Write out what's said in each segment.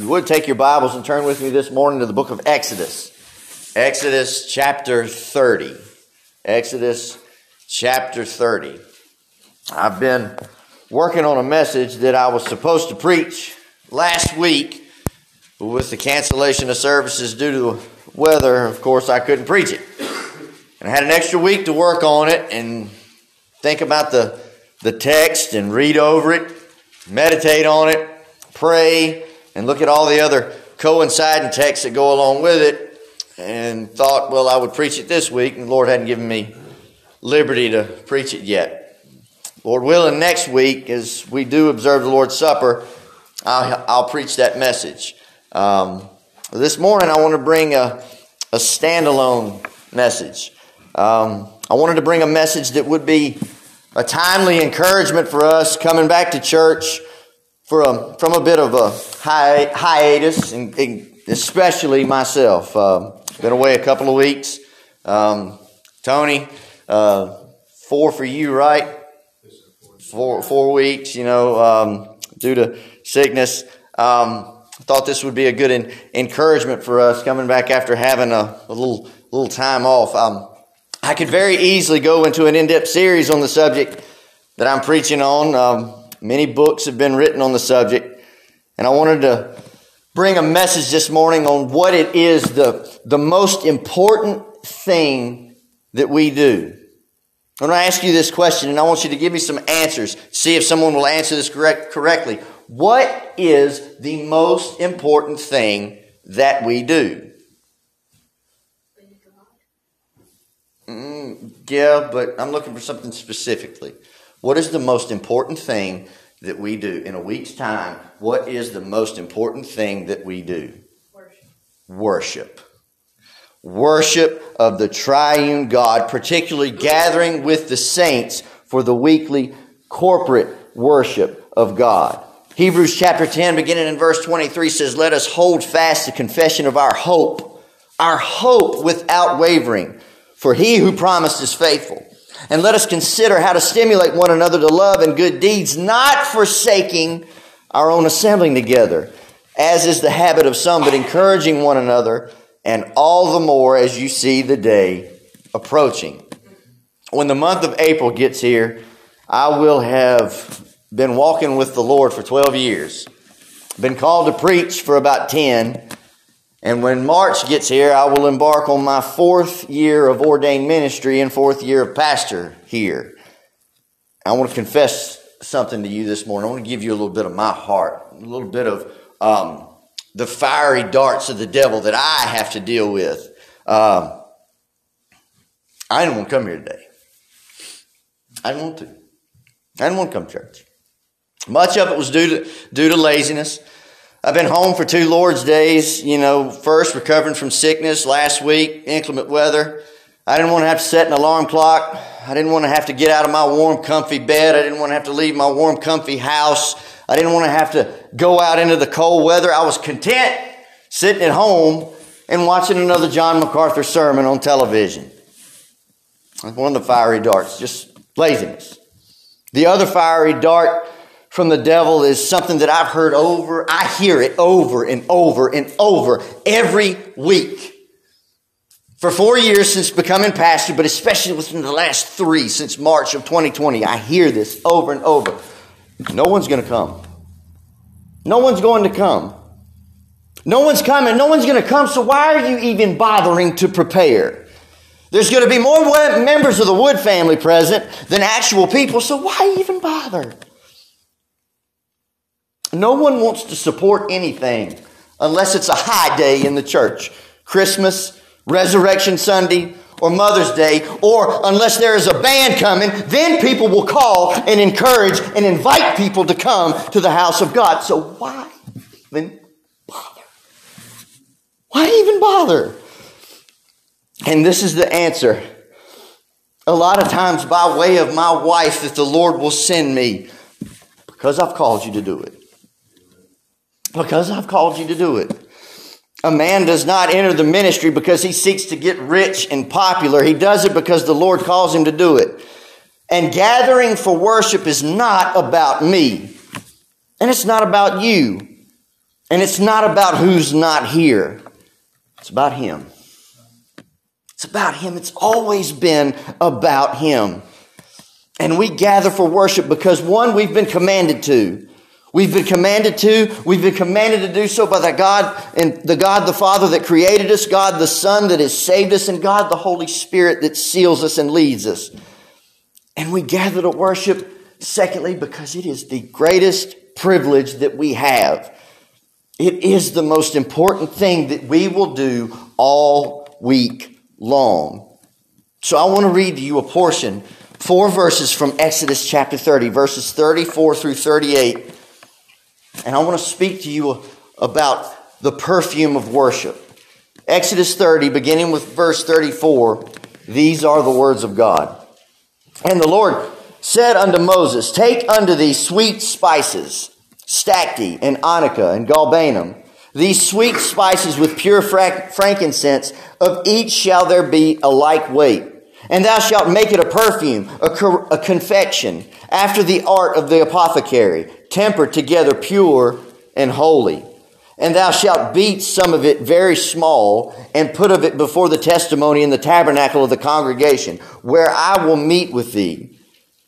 you would take your Bibles and turn with me this morning to the book of Exodus. Exodus chapter 30. Exodus chapter 30. I've been working on a message that I was supposed to preach last week, but with the cancellation of services due to the weather, of course, I couldn't preach it. And I had an extra week to work on it and think about the, the text and read over it, meditate on it, pray, and look at all the other coinciding texts that go along with it, and thought, well, I would preach it this week, and the Lord hadn't given me liberty to preach it yet. Lord willing, next week, as we do observe the Lord's Supper, I'll, I'll preach that message. Um, this morning, I want to bring a, a standalone message. Um, I wanted to bring a message that would be a timely encouragement for us coming back to church for a, from a bit of a hi- hiatus, and, especially myself. Uh, been away a couple of weeks. Um, Tony, uh, four for you, right? Four four weeks, you know, um, due to sickness. Um, thought this would be a good in, encouragement for us coming back after having a, a little little time off. Um, I could very easily go into an in-depth series on the subject that I'm preaching on. Um, Many books have been written on the subject, and I wanted to bring a message this morning on what it is the, the most important thing that we do. I'm going to ask you this question, and I want you to give me some answers. See if someone will answer this correct, correctly. What is the most important thing that we do? Mm, yeah, but I'm looking for something specifically. What is the most important thing that we do? In a week's time, what is the most important thing that we do? Worship. Worship. Worship of the triune God, particularly gathering with the saints for the weekly corporate worship of God. Hebrews chapter 10, beginning in verse 23, says, Let us hold fast the confession of our hope, our hope without wavering, for he who promised is faithful. And let us consider how to stimulate one another to love and good deeds, not forsaking our own assembling together, as is the habit of some, but encouraging one another, and all the more as you see the day approaching. When the month of April gets here, I will have been walking with the Lord for 12 years, been called to preach for about 10, and when March gets here, I will embark on my fourth year of ordained ministry and fourth year of pastor here. I want to confess something to you this morning. I want to give you a little bit of my heart, a little bit of um, the fiery darts of the devil that I have to deal with. Um, I didn't want to come here today. I didn't want to. I didn't want to come to church. Much of it was due to, due to laziness. I've been home for two Lord's days, you know, first recovering from sickness last week, inclement weather. I didn't want to have to set an alarm clock. I didn't want to have to get out of my warm, comfy bed. I didn't want to have to leave my warm, comfy house. I didn't want to have to go out into the cold weather. I was content sitting at home and watching another John MacArthur sermon on television. One of the fiery darts, just laziness. The other fiery dart from the devil is something that I've heard over. I hear it over and over and over every week. For four years since becoming pastor, but especially within the last three since March of 2020, I hear this over and over. No one's going to come. No one's going to come. No one's coming. No one's going to come. So why are you even bothering to prepare? There's going to be more members of the Wood family present than actual people. So why even bother? No one wants to support anything unless it's a high day in the church. Christmas, Resurrection Sunday, or Mother's Day, or unless there is a band coming, then people will call and encourage and invite people to come to the house of God. So why even bother? Why even bother? And this is the answer. A lot of times, by way of my wife, that the Lord will send me because I've called you to do it. Because I've called you to do it. A man does not enter the ministry because he seeks to get rich and popular. He does it because the Lord calls him to do it. And gathering for worship is not about me. And it's not about you. And it's not about who's not here. It's about Him. It's about Him. It's always been about Him. And we gather for worship because one, we've been commanded to. We've been commanded to. We've been commanded to do so by the God and the God the Father that created us, God the Son that has saved us, and God the Holy Spirit that seals us and leads us. And we gather to worship, secondly, because it is the greatest privilege that we have. It is the most important thing that we will do all week long. So I want to read to you a portion, four verses from Exodus chapter 30, verses 34 through 38 and I want to speak to you about the perfume of worship. Exodus 30, beginning with verse 34, these are the words of God. And the Lord said unto Moses, Take unto thee sweet spices, stacte and onycha and galbanum, these sweet spices with pure frankincense, of each shall there be a like weight. And thou shalt make it a perfume, a, a confection, after the art of the apothecary tempered together pure and holy. And thou shalt beat some of it very small, and put of it before the testimony in the tabernacle of the congregation, where I will meet with thee.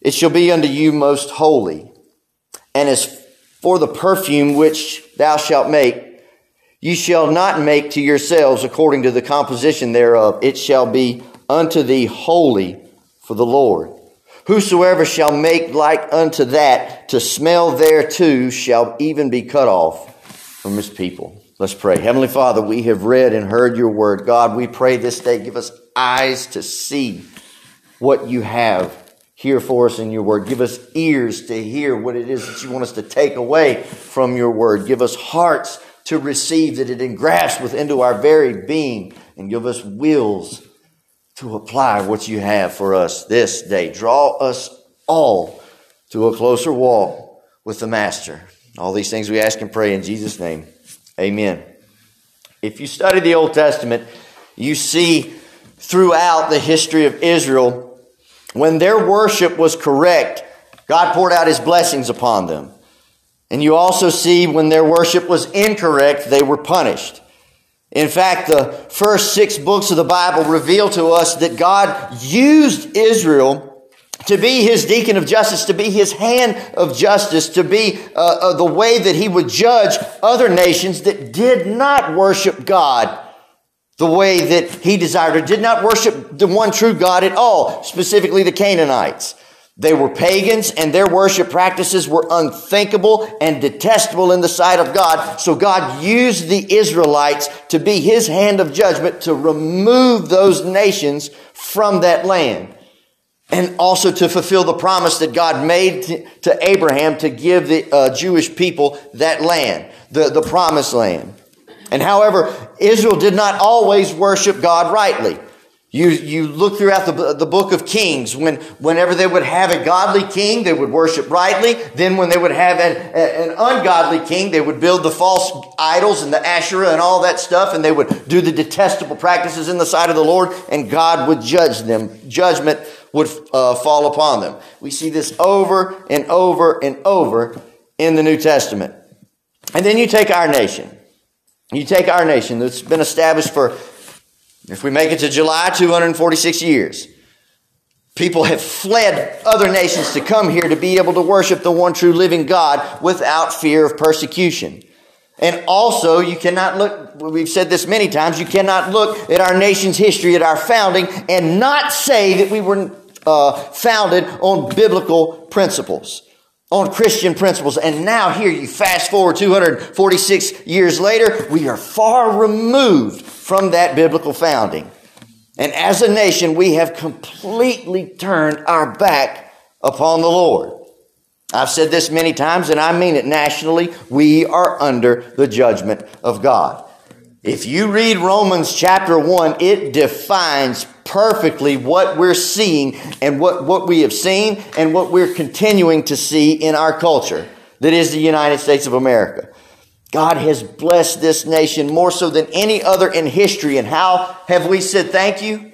It shall be unto you most holy. And as for the perfume which thou shalt make, you shall not make to yourselves according to the composition thereof. It shall be unto thee holy for the Lord. Whosoever shall make like unto that to smell thereto shall even be cut off from his people. Let's pray. Heavenly Father, we have read and heard your word. God, we pray this day, give us eyes to see what you have here for us in your word. Give us ears to hear what it is that you want us to take away from your word. Give us hearts to receive that it engrafts within to our very being and give us wills to apply what you have for us this day. Draw us all to a closer walk with the Master. All these things we ask and pray in Jesus' name. Amen. If you study the Old Testament, you see throughout the history of Israel, when their worship was correct, God poured out his blessings upon them. And you also see when their worship was incorrect, they were punished. In fact, the first six books of the Bible reveal to us that God used Israel to be his deacon of justice, to be his hand of justice, to be uh, uh, the way that he would judge other nations that did not worship God the way that he desired or did not worship the one true God at all, specifically the Canaanites. They were pagans and their worship practices were unthinkable and detestable in the sight of God. So God used the Israelites to be his hand of judgment to remove those nations from that land. And also to fulfill the promise that God made to, Abraham to give the uh, Jewish people that land, the, the promised land. And however, Israel did not always worship God rightly. You, you look throughout the, the book of Kings, when, whenever they would have a godly king, they would worship rightly. Then when they would have an, an ungodly king, they would build the false idols and the Asherah and all that stuff, and they would do the detestable practices in the sight of the Lord, and God would judge them. Judgment would uh, fall upon them. We see this over and over and over in the New Testament. And then you take our nation. You take our nation that's been established for if we make it to July, 246 years. People have fled other nations to come here to be able to worship the one true living God without fear of persecution. And also, you cannot look, we've said this many times, you cannot look at our nation's history, at our founding, and not say that we were uh, founded on biblical principles on Christian principles. And now here you fast forward 246 years later, we are far removed from that biblical founding. And as a nation, we have completely turned our back upon the Lord. I've said this many times and I mean it nationally. We are under the judgment of God. If you read Romans chapter 1, it defines perfectly what we're seeing and what, what we have seen and what we're continuing to see in our culture that is the United States of America. God has blessed this nation more so than any other in history. And how have we said thank you?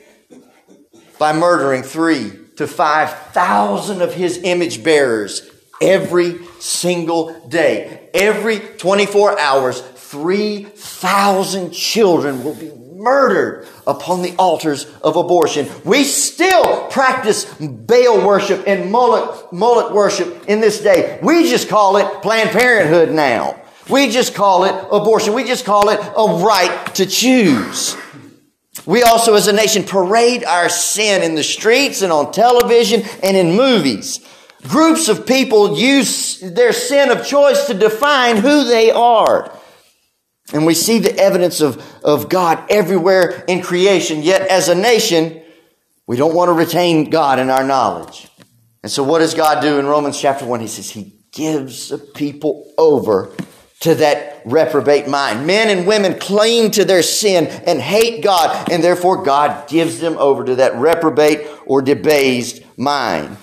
By murdering three to 5,000 of his image bearers every single day. Every 24 hours, 3,000 children will be murdered upon the altars of abortion. We still practice Baal worship and Moloch, Moloch worship in this day. We just call it Planned Parenthood now. We just call it abortion. We just call it a right to choose. We also, as a nation, parade our sin in the streets and on television and in movies. Groups of people use their sin of choice to define who they are. And we see the evidence of, of God everywhere in creation. Yet, as a nation, we don't want to retain God in our knowledge. And so, what does God do in Romans chapter 1? He says, He gives the people over to that reprobate mind. Men and women cling to their sin and hate God, and therefore God gives them over to that reprobate or debased mind.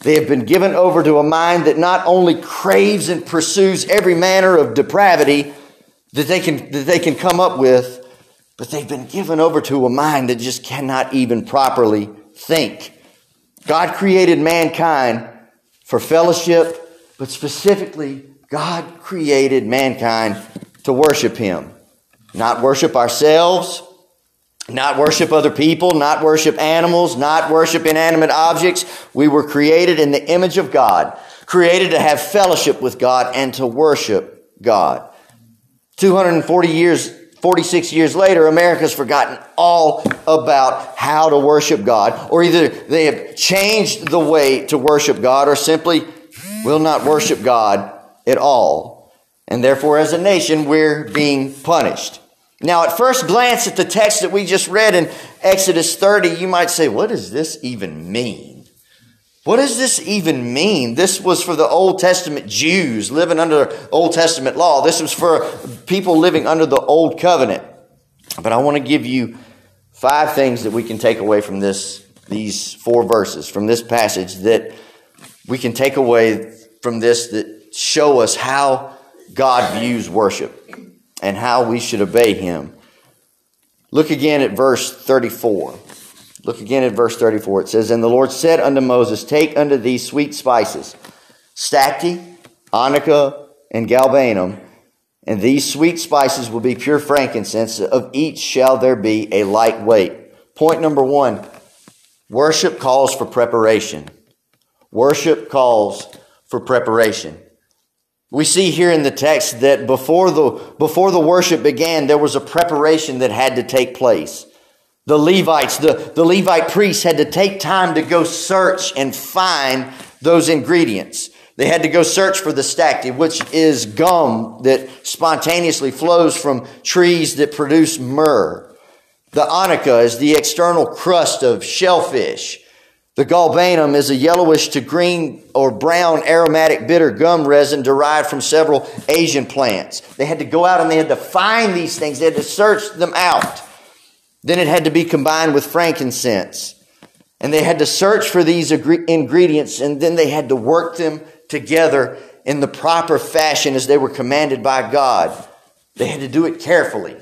They have been given over to a mind that not only craves and pursues every manner of depravity that they can, that they can come up with, but they've been given over to a mind that just cannot even properly think. God created mankind for fellowship, but specifically God created mankind to worship Him, not worship ourselves, not worship other people, not worship animals, not worship inanimate objects. We were created in the image of God, created to have fellowship with God and to worship God. 240 years, 46 years later, America's forgotten all about how to worship God, or either they have changed the way to worship God, or simply will not worship God at all. And therefore, as a nation, we're being punished. Now, at first glance at the text that we just read in Exodus 30, you might say, what does this even mean? What does this even mean? This was for the Old Testament Jews living under Old Testament law. This was for people living under the Old Covenant. But I want to give you five things that we can take away from this, these four verses, from this passage that we can take away from this that show us how God views worship and how we should obey Him. Look again at verse 34. Look again at verse 34. It says, And the Lord said unto Moses, Take unto thee sweet spices, stacte, onycha, and galbanum, and these sweet spices will be pure frankincense. Of each shall there be a light weight. Point number one worship calls for preparation. Worship calls for preparation. We see here in the text that before the, before the worship began, there was a preparation that had to take place. The Levites, the, the Levite priests had to take time to go search and find those ingredients. They had to go search for the stacte, which is gum that spontaneously flows from trees that produce myrrh. The onycha is the external crust of shellfish. The galbanum is a yellowish to green or brown aromatic bitter gum resin derived from several Asian plants. They had to go out and they had to find these things. They had to search them out. Then it had to be combined with frankincense. And they had to search for these ingredients and then they had to work them together in the proper fashion as they were commanded by God. They had to do it carefully.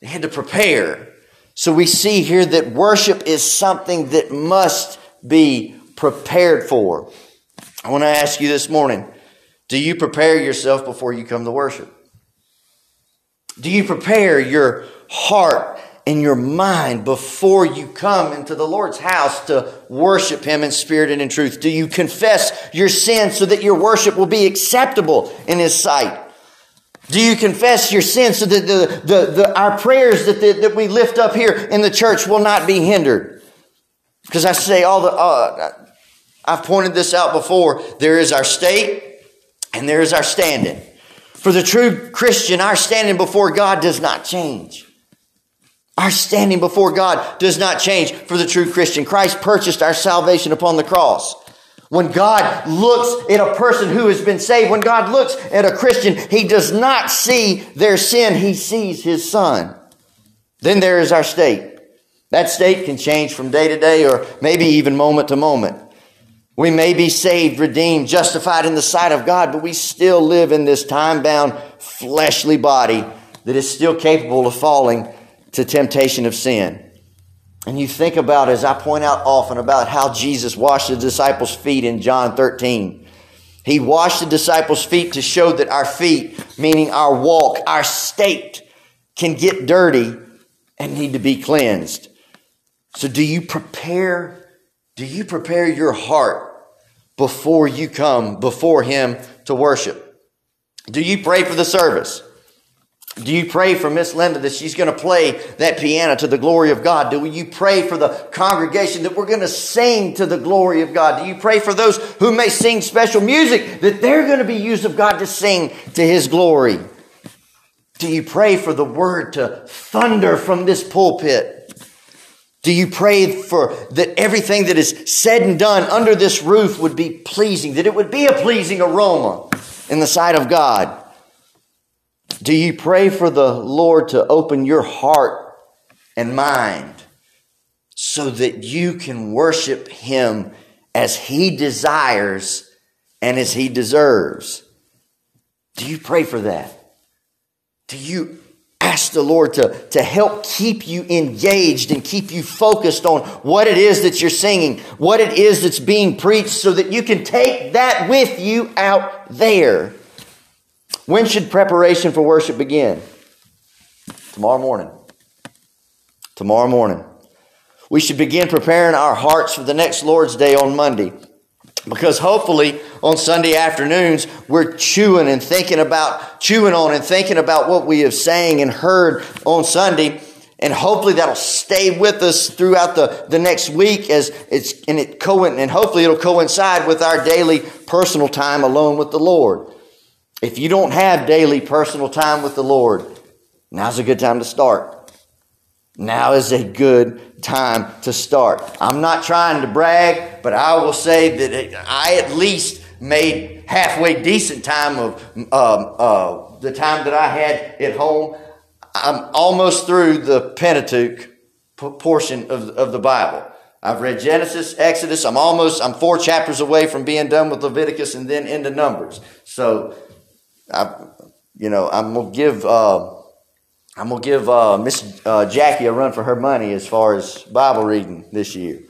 They had to prepare. So we see here that worship is something that must be prepared for. I want to ask you this morning do you prepare yourself before you come to worship? Do you prepare your heart and your mind before you come into the Lord's house to worship Him in spirit and in truth? Do you confess your sins so that your worship will be acceptable in His sight? Do you confess your sins so that the, the, the our prayers that, the, that we lift up here in the church will not be hindered? Because I say all the, uh, I've pointed this out before. There is our state and there is our standing. For the true Christian, our standing before God does not change. Our standing before God does not change for the true Christian. Christ purchased our salvation upon the cross. When God looks at a person who has been saved, when God looks at a Christian, He does not see their sin, He sees His Son. Then there is our state. That state can change from day to day or maybe even moment to moment. We may be saved, redeemed, justified in the sight of God, but we still live in this time bound fleshly body that is still capable of falling to temptation of sin. And you think about, as I point out often, about how Jesus washed the disciples' feet in John 13. He washed the disciples' feet to show that our feet, meaning our walk, our state, can get dirty and need to be cleansed. So do you prepare, do you prepare your heart before you come before Him to worship? Do you pray for the service? Do you pray for Miss Linda that she's going to play that piano to the glory of God? Do you pray for the congregation that we're going to sing to the glory of God? Do you pray for those who may sing special music that they're going to be used of God to sing to His glory? Do you pray for the word to thunder from this pulpit? Do you pray for that everything that is said and done under this roof would be pleasing, that it would be a pleasing aroma in the sight of God? Do you pray for the Lord to open your heart and mind so that you can worship Him as He desires and as He deserves? Do you pray for that? Do you ask the Lord to, to help keep you engaged and keep you focused on what it is that you're singing, what it is that's being preached, so that you can take that with you out there? When should preparation for worship begin? Tomorrow morning. Tomorrow morning. We should begin preparing our hearts for the next Lord's Day on Monday. Because hopefully on Sunday afternoons, we're chewing and thinking about, chewing on and thinking about what we have sang and heard on Sunday. And hopefully that'll stay with us throughout the, the next week as it's, and it co- and hopefully it'll coincide with our daily personal time alone with the Lord. If you don't have daily personal time with the Lord, now's a good time to start. Now is a good time to start. I'm not trying to brag, but I will say that I at least made halfway decent time of um, uh, the time that I had at home. I'm almost through the Pentateuch portion of, of the Bible. I've read Genesis, Exodus. I'm almost, I'm four chapters away from being done with Leviticus and then into Numbers. So I, you know, I'm gonna give uh, I'm gonna give uh, Miss uh, Jackie a run for her money as far as Bible reading this year.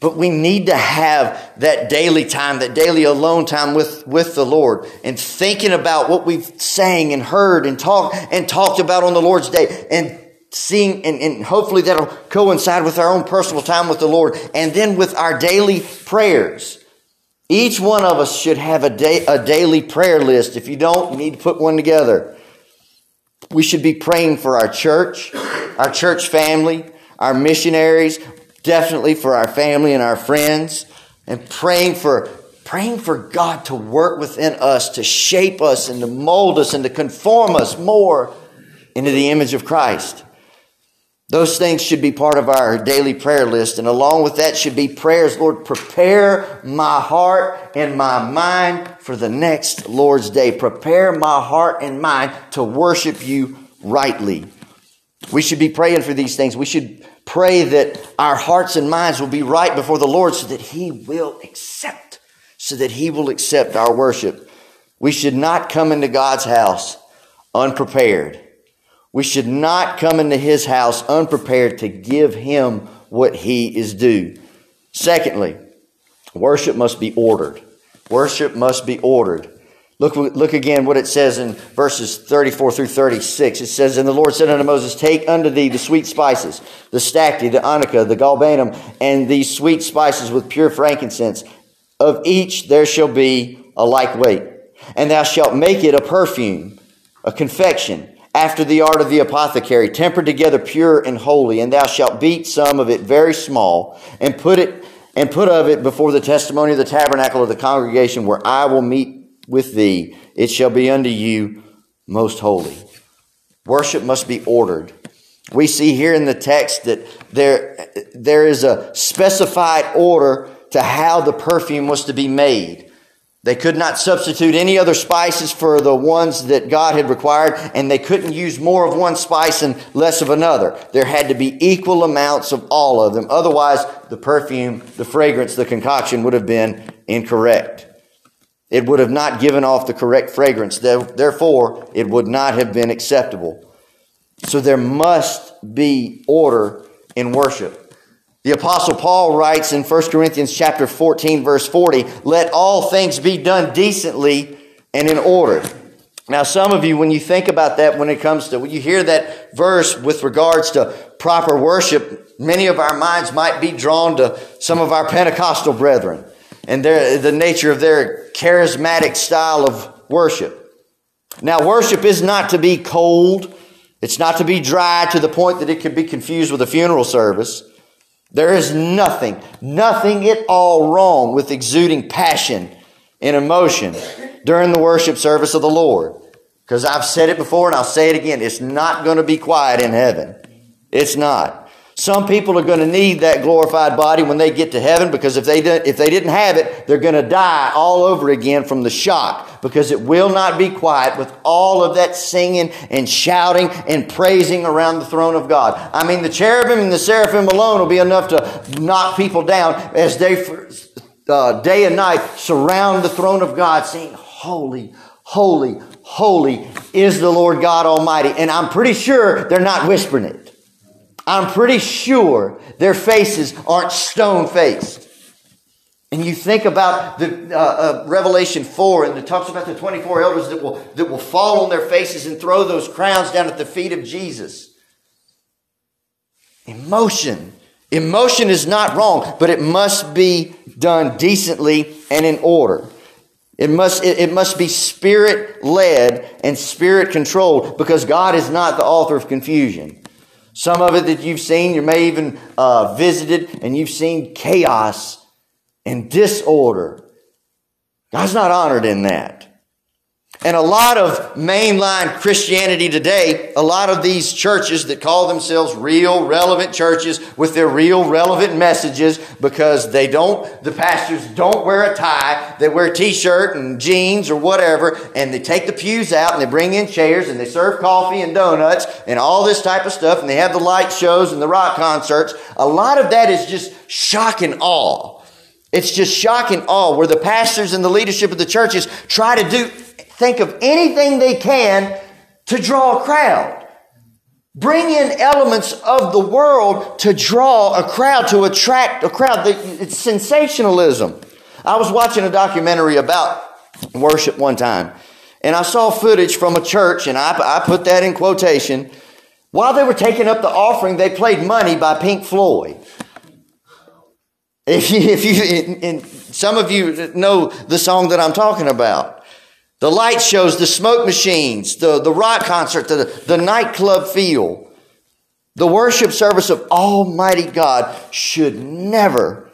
But we need to have that daily time, that daily alone time with, with the Lord and thinking about what we've sang and heard and talked and talked about on the Lord's day and seeing and, and hopefully that'll coincide with our own personal time with the Lord and then with our daily prayers. Each one of us should have a, day, a daily prayer list. If you don't, you need to put one together. We should be praying for our church, our church family, our missionaries, definitely for our family and our friends, and praying for praying for God to work within us, to shape us and to mold us and to conform us more into the image of Christ. Those things should be part of our daily prayer list. And along with that should be prayers. Lord, prepare my heart and my mind for the next Lord's Day. Prepare my heart and mind to worship you rightly. We should be praying for these things. We should pray that our hearts and minds will be right before the Lord so that He will accept, so that He will accept our worship. We should not come into God's house unprepared. We should not come into his house unprepared to give him what he is due. Secondly, worship must be ordered. Worship must be ordered. Look, look again what it says in verses 34 through 36. It says, And the Lord said unto Moses, Take unto thee the sweet spices, the stacte, the onycha, the galbanum, and these sweet spices with pure frankincense. Of each there shall be a like weight. And thou shalt make it a perfume, a confection after the art of the apothecary, tempered together pure and holy, and thou shalt beat some of it very small, and put it and put of it before the testimony of the tabernacle of the congregation where I will meet with thee. It shall be unto you most holy. Worship must be ordered. We see here in the text that there, there is a specified order to how the perfume was to be made. They could not substitute any other spices for the ones that God had required, and they couldn't use more of one spice and less of another. There had to be equal amounts of all of them. Otherwise, the perfume, the fragrance, the concoction would have been incorrect. It would have not given off the correct fragrance. Therefore, it would not have been acceptable. So there must be order in worship. The apostle Paul writes in 1 Corinthians chapter 14 verse 40, let all things be done decently and in order. Now, some of you, when you think about that, when it comes to, when you hear that verse with regards to proper worship, many of our minds might be drawn to some of our Pentecostal brethren and their, the nature of their charismatic style of worship. Now, worship is not to be cold. It's not to be dry to the point that it could be confused with a funeral service. There is nothing, nothing at all wrong with exuding passion and emotion during the worship service of the Lord. Because I've said it before and I'll say it again. It's not going to be quiet in heaven. It's not. Some people are going to need that glorified body when they get to heaven because if they, didn't, if they didn't have it, they're going to die all over again from the shock because it will not be quiet with all of that singing and shouting and praising around the throne of God. I mean, the cherubim and the seraphim alone will be enough to knock people down as they, uh, day and night, surround the throne of God saying, Holy, holy, holy is the Lord God Almighty. And I'm pretty sure they're not whispering it. I'm pretty sure their faces aren't stone faced. And you think about the uh, uh, Revelation 4, and it talks about the 24 elders that will, that will fall on their faces and throw those crowns down at the feet of Jesus. Emotion. Emotion is not wrong, but it must be done decently and in order. It must, it, it must be spirit led and spirit controlled because God is not the author of confusion. Some of it that you've seen, you may even uh, visited, and you've seen chaos and disorder. God's not honored in that. And a lot of mainline Christianity today, a lot of these churches that call themselves real relevant churches with their real relevant messages because they don't, the pastors don't wear a tie, they wear a t-shirt and jeans or whatever, and they take the pews out and they bring in chairs and they serve coffee and donuts and all this type of stuff and they have the light shows and the rock concerts. A lot of that is just shock and awe. It's just shock and awe where the pastors and the leadership of the churches try to do think of anything they can to draw a crowd. Bring in elements of the world to draw a crowd, to attract a crowd. It's sensationalism. I was watching a documentary about worship one time, and I saw footage from a church, and I, I put that in quotation. While they were taking up the offering, they played Money by Pink Floyd. If you, if you, and some of you know the song that I'm talking about. The light shows, the smoke machines, the, the rock concert, the, the nightclub feel. The worship service of Almighty God should never,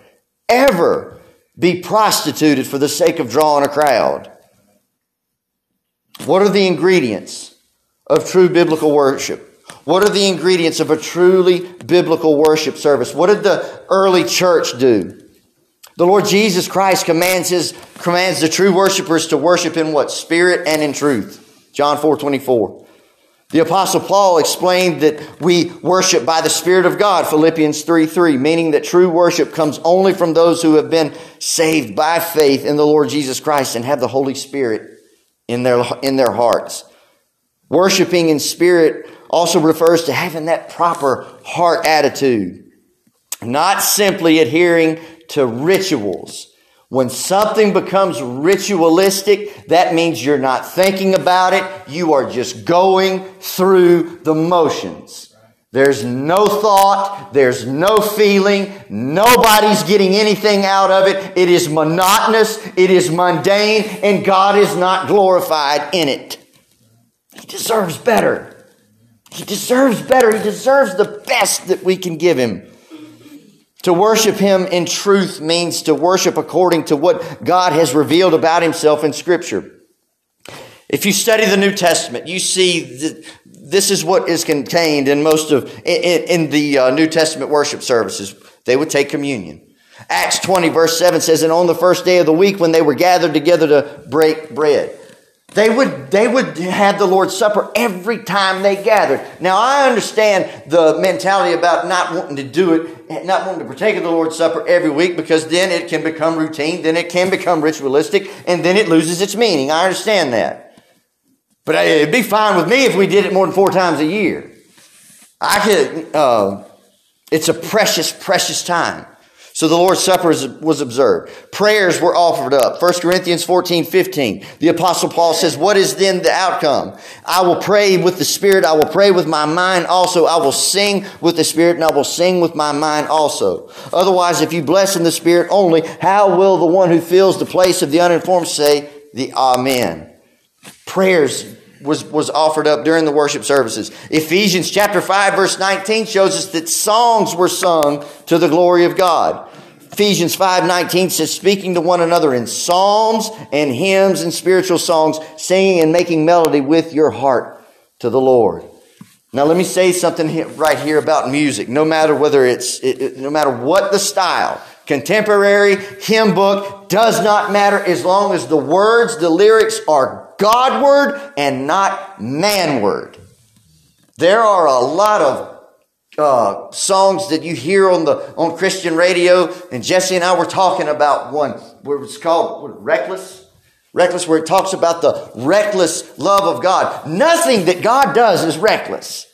ever be prostituted for the sake of drawing a crowd. What are the ingredients of true biblical worship? What are the ingredients of a truly biblical worship service? What did the early church do? The Lord Jesus Christ commands his commands the true worshipers to worship in what? Spirit and in truth. John 4 24. The apostle Paul explained that we worship by the Spirit of God, Philippians 3 3, meaning that true worship comes only from those who have been saved by faith in the Lord Jesus Christ and have the Holy Spirit in their, in their hearts. Worshiping in spirit also refers to having that proper heart attitude, not simply adhering to rituals. When something becomes ritualistic, that means you're not thinking about it. You are just going through the motions. There's no thought. There's no feeling. Nobody's getting anything out of it. It is monotonous. It is mundane and God is not glorified in it. He deserves better. He deserves better. He deserves the best that we can give him. To worship Him in truth means to worship according to what God has revealed about Himself in Scripture. If you study the New Testament, you see that this is what is contained in most of, in, in the uh, New Testament worship services. They would take communion. Acts 20 verse 7 says, and on the first day of the week when they were gathered together to break bread. They would, they would have the Lord's Supper every time they gathered. Now, I understand the mentality about not wanting to do it, not wanting to partake of the Lord's Supper every week because then it can become routine, then it can become ritualistic, and then it loses its meaning. I understand that. But it'd be fine with me if we did it more than four times a year. I could, uh, It's a precious, precious time. So the Lord's Supper was observed. Prayers were offered up. 1 Corinthians 14, 15. The Apostle Paul says, What is then the outcome? I will pray with the Spirit. I will pray with my mind also. I will sing with the Spirit and I will sing with my mind also. Otherwise, if you bless in the Spirit only, how will the one who fills the place of the uninformed say the Amen? Prayers was, was offered up during the worship services. Ephesians chapter 5 verse 19 shows us that songs were sung to the glory of God. Ephesians 5:19 says speaking to one another in psalms and hymns and spiritual songs, singing and making melody with your heart to the Lord. Now let me say something right here about music. No matter whether it's it, it, no matter what the style, contemporary, hymn book does not matter as long as the words, the lyrics are Godward and not manward. There are a lot of uh, songs that you hear on the on Christian radio, and Jesse and I were talking about one where it's called what, "Reckless." Reckless, where it talks about the reckless love of God. Nothing that God does is reckless.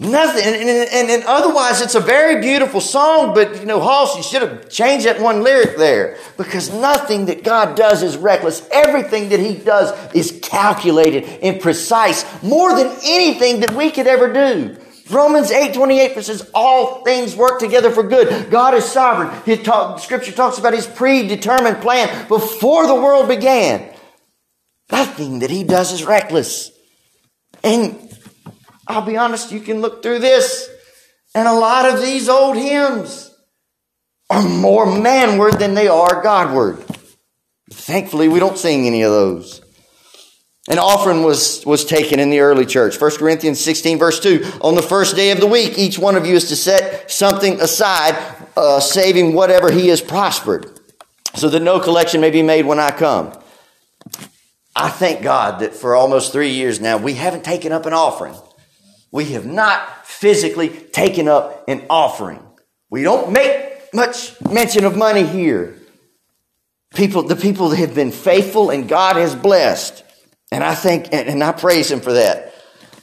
Nothing. And, and, and, otherwise, it's a very beautiful song, but, you know, Hoss, you should have changed that one lyric there because nothing that God does is reckless. Everything that He does is calculated and precise more than anything that we could ever do. Romans 8 28 says, All things work together for good. God is sovereign. His talk, scripture talks about His predetermined plan before the world began. Nothing that He does is reckless. And I'll be honest, you can look through this, and a lot of these old hymns are more manward than they are Godward. Thankfully, we don't sing any of those. An offering was, was taken in the early church. 1 Corinthians 16, verse 2. On the first day of the week, each one of you is to set something aside, uh, saving whatever he has prospered, so that no collection may be made when I come. I thank God that for almost three years now, we haven't taken up an offering. We have not physically taken up an offering. We don't make much mention of money here. People, the people that have been faithful and God has blessed. And I think, and I praise Him for that.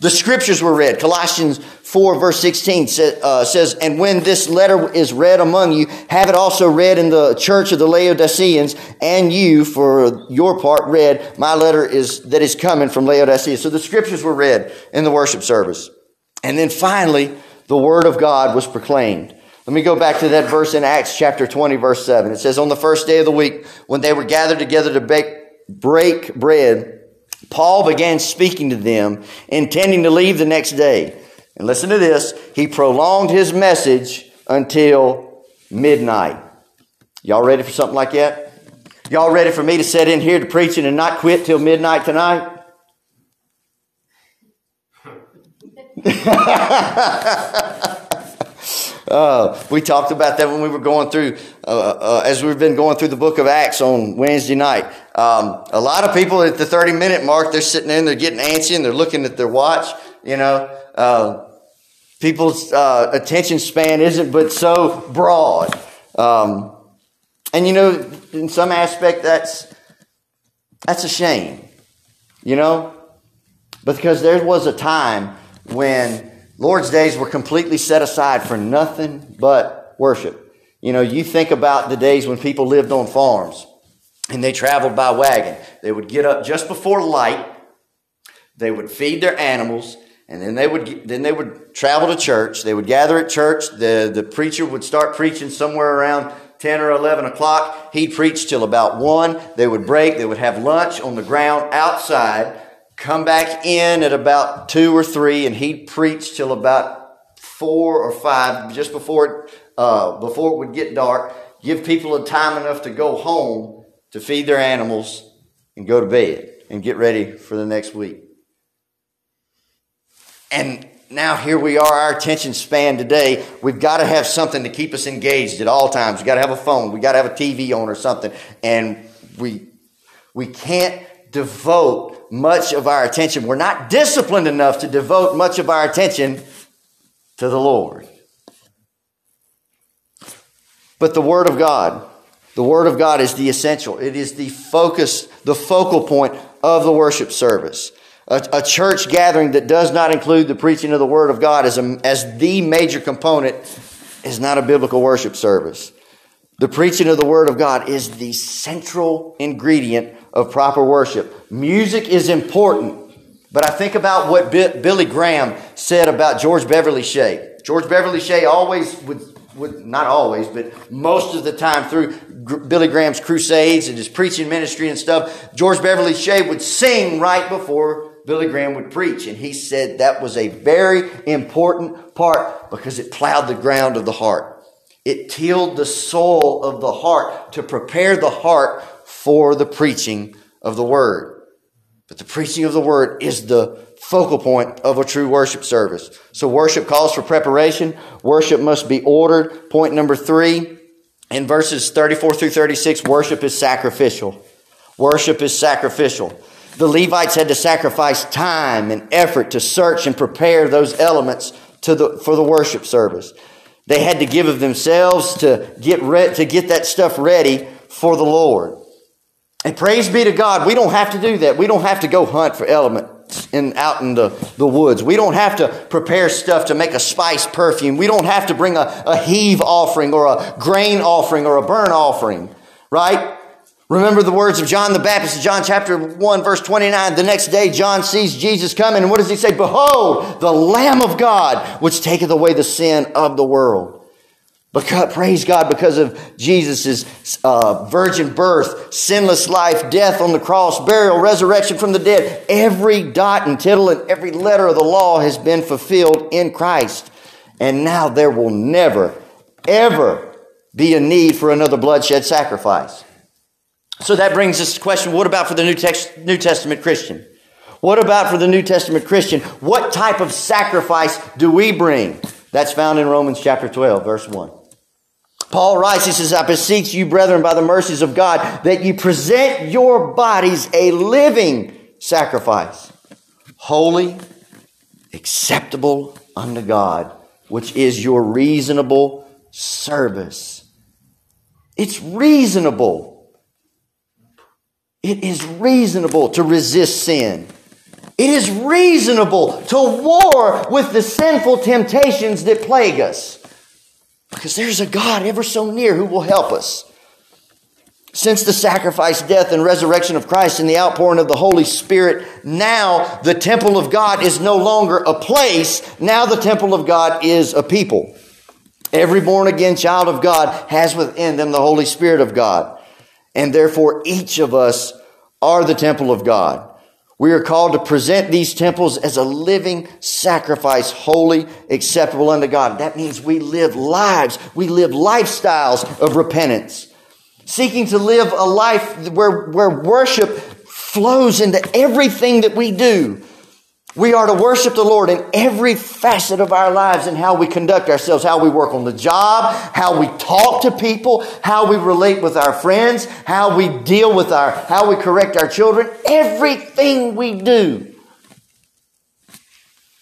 The scriptures were read. Colossians 4 verse 16 uh, says, And when this letter is read among you, have it also read in the church of the Laodiceans, and you, for your part, read my letter is that is coming from Laodicea. So the scriptures were read in the worship service. And then finally, the word of God was proclaimed. Let me go back to that verse in Acts chapter 20, verse 7. It says, On the first day of the week, when they were gathered together to bake, break bread, Paul began speaking to them, intending to leave the next day. And listen to this he prolonged his message until midnight. Y'all ready for something like that? Y'all ready for me to sit in here to preaching and not quit till midnight tonight? uh, we talked about that when we were going through, uh, uh, as we've been going through the book of Acts on Wednesday night. Um, a lot of people at the 30 minute mark, they're sitting in, they're getting antsy and they're looking at their watch. You know, uh, people's uh, attention span isn't but so broad. Um, and you know, in some aspect, that's that's a shame. You know, because there was a time when Lord's days were completely set aside for nothing but worship. You know, you think about the days when people lived on farms and they traveled by wagon. They would get up just before light, they would feed their animals, and then they would then they would travel to church. They would gather at church. The the preacher would start preaching somewhere around 10 or 11 o'clock. He'd preach till about 1. They would break. They would have lunch on the ground outside come back in at about two or three, and he'd preach till about four or five, just before it, uh, before it would get dark. Give people a time enough to go home to feed their animals and go to bed and get ready for the next week. And now here we are, our attention span today. We've got to have something to keep us engaged at all times. We've got to have a phone. We've got to have a TV on or something. And we, we can't devote much of our attention. We're not disciplined enough to devote much of our attention to the Lord. But the Word of God, the Word of God is the essential. It is the focus, the focal point of the worship service. A, a, church gathering that does not include the preaching of the Word of God as, a, as the major component is not a biblical worship service. The preaching of the Word of God is the central ingredient of proper worship. Music is important, but I think about what Billy Graham said about George Beverly Shea. George Beverly Shea always would, would, not always, but most of the time through Billy Graham's crusades and his preaching ministry and stuff, George Beverly Shea would sing right before Billy Graham would preach. And he said that was a very important part because it plowed the ground of the heart. It tilled the soil of the heart to prepare the heart for the preaching of the word. But the preaching of the word is the focal point of a true worship service. So worship calls for preparation. Worship must be ordered. Point number three, in verses 34 through 36, worship is sacrificial. Worship is sacrificial. The Levites had to sacrifice time and effort to search and prepare those elements to the, for the worship service. They had to give of themselves to get re- to get that stuff ready for the Lord. And praise be to God, we don't have to do that. We don't have to go hunt for elements in, out in the, the woods. We don't have to prepare stuff to make a spice perfume. We don't have to bring a, a heave offering or a grain offering or a burn offering, right? Remember the words of John the Baptist, John chapter 1, verse 29. The next day, John sees Jesus coming, and what does he say? Behold, the Lamb of God, which taketh away the sin of the world. Because, praise God, because of Jesus' uh, virgin birth, sinless life, death on the cross, burial, resurrection from the dead, every dot and tittle and every letter of the law has been fulfilled in Christ. And now there will never, ever be a need for another bloodshed sacrifice. So that brings us to the question what about for the New, Text, New Testament Christian? What about for the New Testament Christian? What type of sacrifice do we bring? That's found in Romans chapter 12, verse 1. Paul writes, he says, I beseech you, brethren, by the mercies of God, that you present your bodies a living sacrifice, holy, acceptable unto God, which is your reasonable service. It's reasonable. It is reasonable to resist sin. It is reasonable to war with the sinful temptations that plague us. Because there's a God ever so near who will help us. Since the sacrifice, death, and resurrection of Christ and the outpouring of the Holy Spirit, now the temple of God is no longer a place. Now the temple of God is a people. Every born again child of God has within them the Holy Spirit of God. And therefore, each of us are the temple of God. We are called to present these temples as a living sacrifice, holy, acceptable unto God. That means we live lives, we live lifestyles of repentance, seeking to live a life where, where worship flows into everything that we do. We are to worship the Lord in every facet of our lives and how we conduct ourselves, how we work on the job, how we talk to people, how we relate with our friends, how we deal with our, how we correct our children. Everything we do,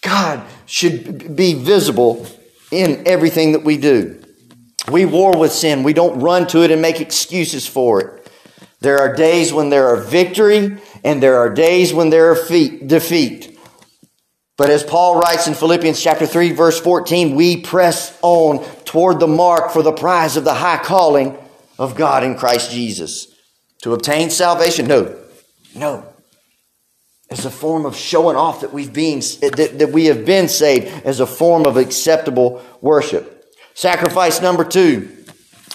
God should be visible in everything that we do. We war with sin. We don't run to it and make excuses for it. There are days when there are victory and there are days when there are defeat. But as Paul writes in Philippians chapter 3 verse 14, we press on toward the mark for the prize of the high calling of God in Christ Jesus. To obtain salvation? No. No. As a form of showing off that we've been, that, that we have been saved as a form of acceptable worship. Sacrifice number two.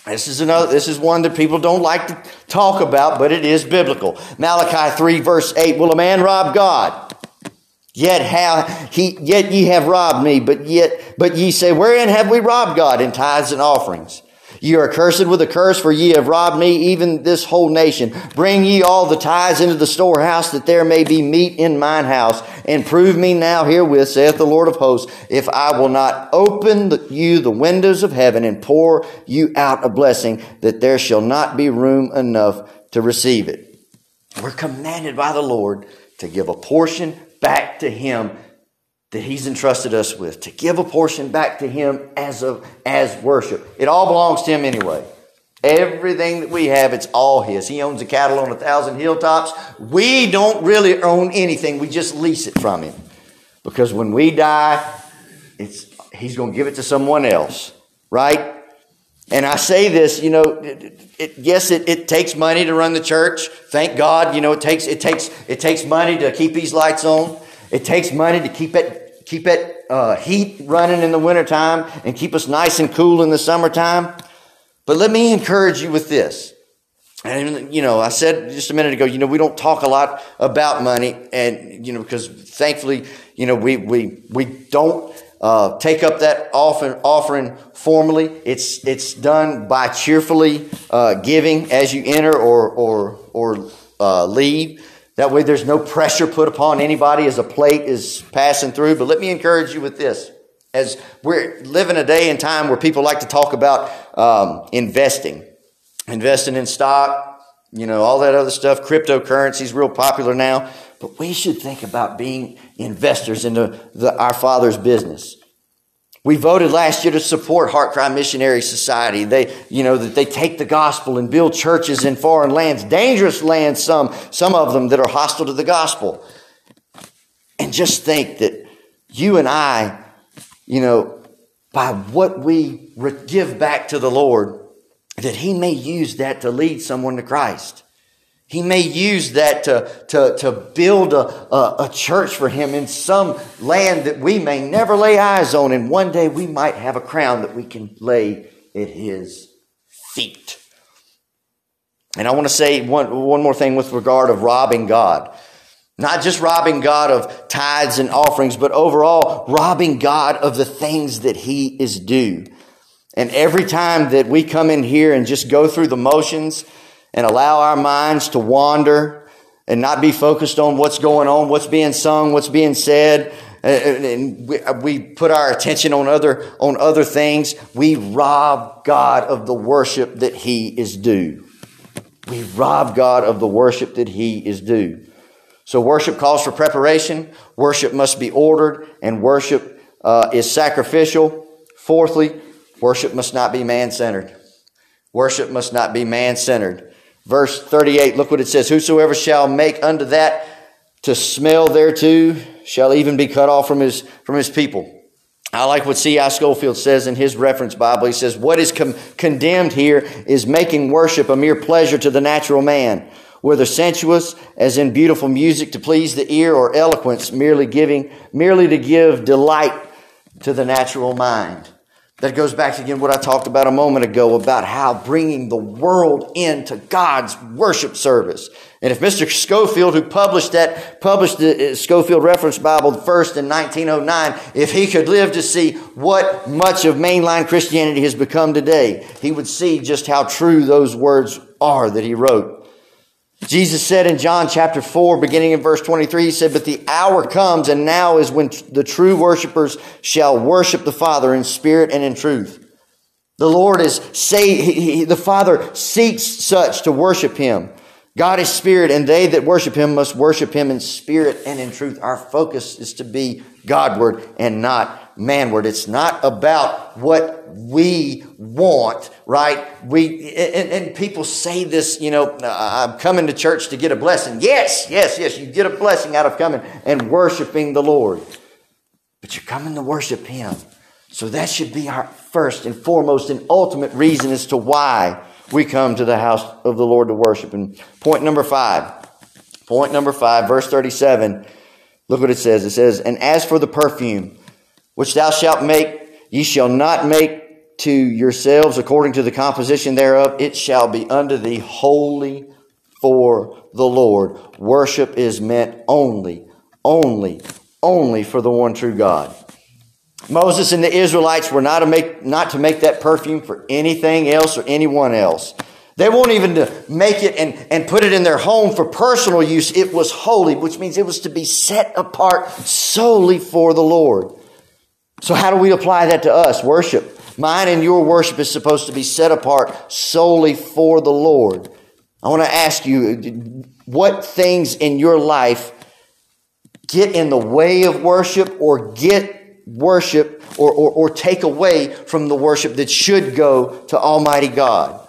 This is another, this is one that people don't like to talk about, but it is biblical. Malachi 3 verse 8. Will a man rob God? Yet how he yet ye have robbed me, but yet but ye say, Wherein have we robbed God in tithes and offerings? Ye are cursed with a curse, for ye have robbed me, even this whole nation. Bring ye all the tithes into the storehouse, that there may be meat in mine house. And prove me now herewith, saith the Lord of hosts, if I will not open the, you the windows of heaven and pour you out a blessing, that there shall not be room enough to receive it. We're commanded by the Lord to give a portion back to Him that He's entrusted us with, to give a portion back to Him as, of, as worship. It all belongs to Him anyway. Everything that we have, it's all His. He owns the cattle on a thousand hilltops. We don't really own anything. We just lease it from Him. Because when we die, it's, He's going to give it to someone else. Right? And I say this, you know, it, it, yes, it, it takes money to run the church. Thank God, you know, it takes, it takes, it takes money to keep these lights on. It takes money to keep it, keep it, uh, heat running in the wintertime and keep us nice and cool in the summertime. But let me encourage you with this. And, you know, I said just a minute ago, you know, we don't talk a lot about money and, you know, because thankfully, you know, we, we, we don't uh, take up that offering, offering formally. It's, it's done by cheerfully uh, giving as you enter or, or, or uh, leave. That way, there's no pressure put upon anybody as a plate is passing through. But let me encourage you with this. As we're living a day and time where people like to talk about um, investing, investing in stock, you know, all that other stuff, cryptocurrency is real popular now. But we should think about being investors into the, our Father's business. We voted last year to support Heart Cry Missionary Society. They, you know, that they take the gospel and build churches in foreign lands, dangerous lands, some, some of them that are hostile to the gospel. And just think that you and I, you know, by what we give back to the Lord, that He may use that to lead someone to Christ. He may use that to, to, to build a, a, a, church for him in some land that we may never lay eyes on. And one day we might have a crown that we can lay at his feet. And I want to say one, one more thing with regard of robbing God. Not just robbing God of tithes and offerings, but overall robbing God of the things that he is due. And every time that we come in here and just go through the motions, and allow our minds to wander and not be focused on what's going on, what's being sung, what's being said, uh, uh, and uh, we put our attention on other, on other things, we rob God of the worship that He is due. We rob God of the worship that He is due. So worship calls for preparation. Worship must be ordered and worship uh, is sacrificial. Fourthly, worship must not be man-centered. Worship must not be man-centered. Verse 38, look what it says. Whosoever shall make unto that to smell thereto shall even be cut off from his, from his people. I like what C.I. Scofield says in his reference Bible. He says, What is com- condemned here is making worship a mere pleasure to the natural man, whether sensuous, as in beautiful music to please the ear, or eloquence, merely giving, merely to give delight to the natural mind. That goes back again what I talked about a moment ago about how bringing the world into God's worship service. And if Mr. Scofield, who published that, published the uh, Scofield Reference Bible first in 1909, if he could live to see what much of mainline Christianity has become today, he would see just how true those words are that he wrote. Jesus said in John chapter 4, beginning in verse 23, he said, But the hour comes, and now is when the true worshipers shall worship the Father in spirit and in truth. The Lord is say, he, he, the Father seeks such to worship him. God is spirit, and they that worship him must worship him in spirit and in truth. Our focus is to be Godward and not manward. It's not about what we want, right? We and, and, people say this, you know, uh, I'm coming to church to get a blessing. Yes, yes, yes, you get a blessing out of coming and worshiping the Lord. But you're coming to worship Him. So that should be our first and foremost and ultimate reason as to why we come to the house of the Lord to worship. And point number five, point number five, verse 37, look what it says. It says, And as for the perfume which thou shalt make, ye shall not make to yourselves according to the composition thereof, it shall be unto thee holy for the Lord. Worship is meant only, only, only for the one true God. Moses and the Israelites were not to make, not to make that perfume for anything else or anyone else. They won't even to make it and, and put it in their home for personal use. It was holy, which means it was to be set apart solely for the Lord. So how do we apply that to us? Worship. Mine and your worship is supposed to be set apart solely for the Lord. I want to ask you what things in your life get in the way of worship or get worship or, or, or take away from the worship that should go to Almighty God.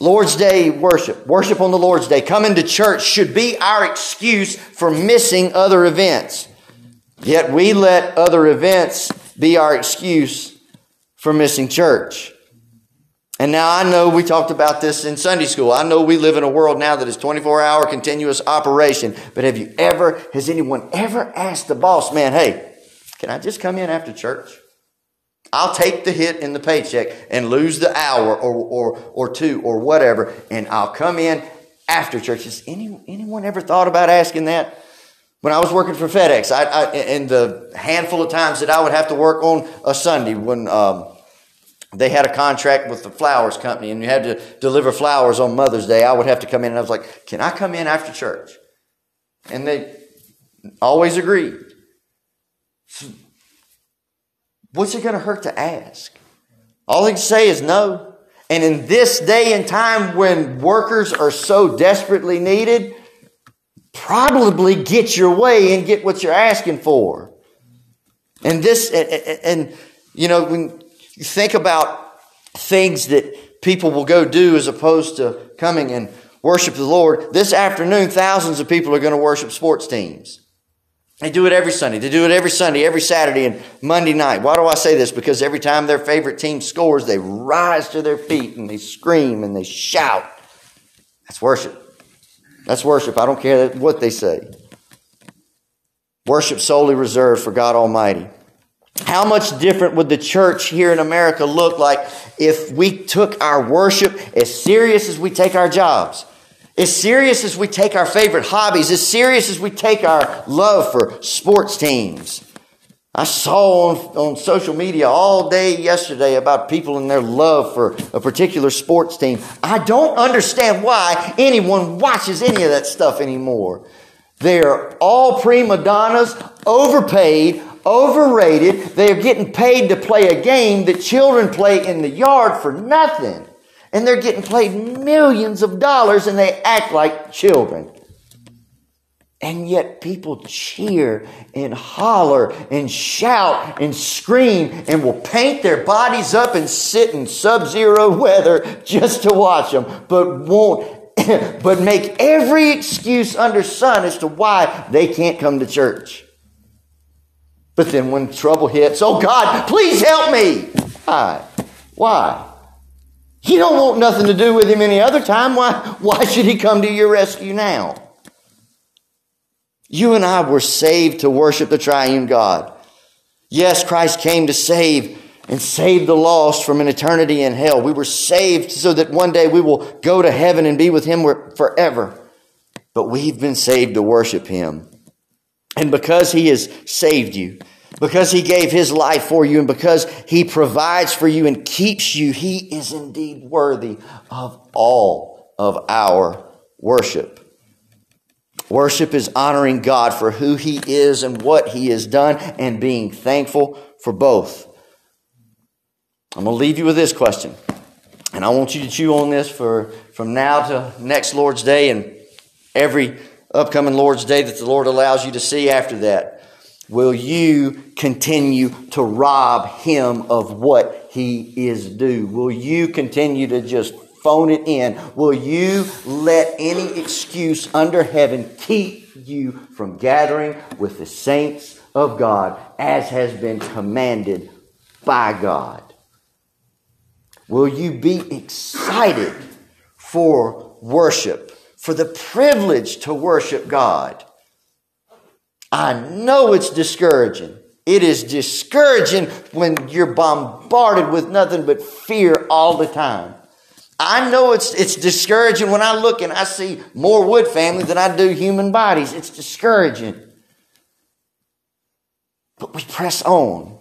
Lord's Day worship, worship on the Lord's Day, coming to church should be our excuse for missing other events. Yet we let other events be our excuse for missing church. And now I know we talked about this in Sunday school. I know we live in a world now that is 24 hour continuous operation. But have you ever, has anyone ever asked the boss man, hey, can I just come in after church? I'll take the hit in the paycheck and lose the hour or, or, or two or whatever, and I'll come in after church. Has any, anyone ever thought about asking that? When I was working for FedEx, I, I, in the handful of times that I would have to work on a Sunday when um, they had a contract with the flowers company and you had to deliver flowers on Mother's Day, I would have to come in and I was like, Can I come in after church? And they always agreed. So, What's it going to hurt to ask? All they can say is no. And in this day and time when workers are so desperately needed, probably get your way and get what you're asking for. And this, and, and you know, when you think about things that people will go do as opposed to coming and worship the Lord, this afternoon, thousands of people are going to worship sports teams. They do it every Sunday. They do it every Sunday, every Saturday, and Monday night. Why do I say this? Because every time their favorite team scores, they rise to their feet and they scream and they shout. That's worship. That's worship. I don't care what they say. Worship solely reserved for God Almighty. How much different would the church here in America look like if we took our worship as serious as we take our jobs? As serious as we take our favorite hobbies, as serious as we take our love for sports teams. I saw on, on social media all day yesterday about people and their love for a particular sports team. I don't understand why anyone watches any of that stuff anymore. They're all prima donnas, overpaid, overrated. They're getting paid to play a game that children play in the yard for nothing and they're getting paid millions of dollars and they act like children. And yet people cheer and holler and shout and scream and will paint their bodies up and sit in sub-zero weather just to watch them, but won't, but make every excuse under sun as to why they can't come to church. But then when trouble hits, oh God, please help me. Why? Why? You don't want nothing to do with him any other time. Why, why should he come to your rescue now? You and I were saved to worship the triune God. Yes, Christ came to save and save the lost from an eternity in hell. We were saved so that one day we will go to heaven and be with him forever. But we've been saved to worship him. And because he has saved you, because he gave his life for you and because he provides for you and keeps you, he is indeed worthy of all of our worship. Worship is honoring God for who he is and what he has done and being thankful for both. I'm going to leave you with this question. And I want you to chew on this for from now to next Lord's Day and every upcoming Lord's Day that the Lord allows you to see after that will you continue to rob him of what he is due? Will you continue to just phone it in? Will you let any excuse under heaven keep you from gathering with the saints of God as has been commanded by God? Will you be excited for worship, for the privilege to worship God? I know it's discouraging. It is discouraging when you're bombarded with nothing but fear all the time. I know it's, it's discouraging when I look and I see more wood family than I do human bodies. It's discouraging. But we press on.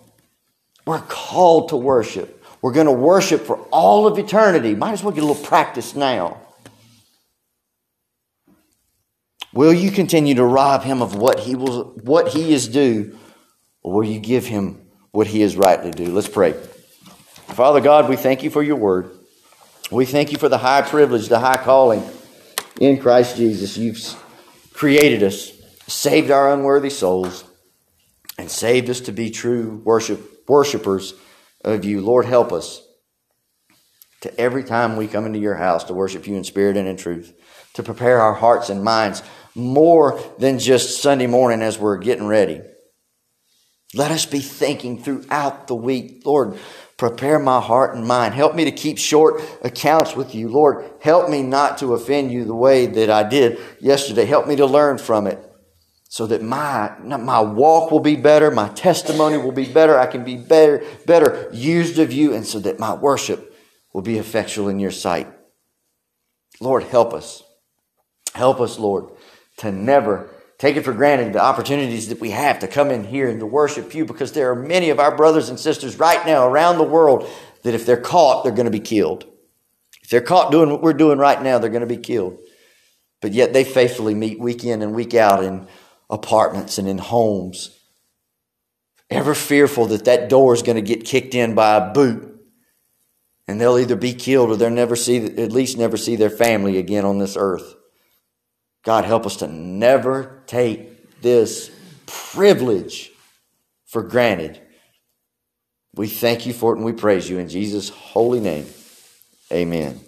We're called to worship. We're going to worship for all of eternity. Might as well get a little practice now. Will you continue to rob him of what he will, what he is due, or will you give him what he is rightly due? Let's pray. Father God, we thank you for your word. We thank you for the high privilege, the high calling in Christ Jesus. You've created us, saved our unworthy souls, and saved us to be true worship, worshipers of you. Lord, help us. to every time we come into your house to worship you in spirit and in truth, to prepare our hearts and minds more than just Sunday morning as we're getting ready. Let us be thinking throughout the week, Lord, prepare my heart and mind. Help me to keep short accounts with you. Lord, help me not to offend you the way that I did yesterday. Help me to learn from it so that my, my walk will be better, my testimony will be better, I can be better, better used of you, and so that my worship will be effectual in your sight. Lord, help us. Help us, Lord, to never take it for granted the opportunities that we have to come in here and to worship you because there are many of our brothers and sisters right now around the world that if they're caught, they're going to be killed. If they're caught doing what we're doing right now, they're going to be killed. But yet they faithfully meet week in and week out in apartments and in homes, ever fearful that that door is going to get kicked in by a boot and they'll either be killed or they'll never see, at least never see their family again on this earth. God, help us to never take this privilege for granted. We thank you for it and we praise you in Jesus' holy name. Amen.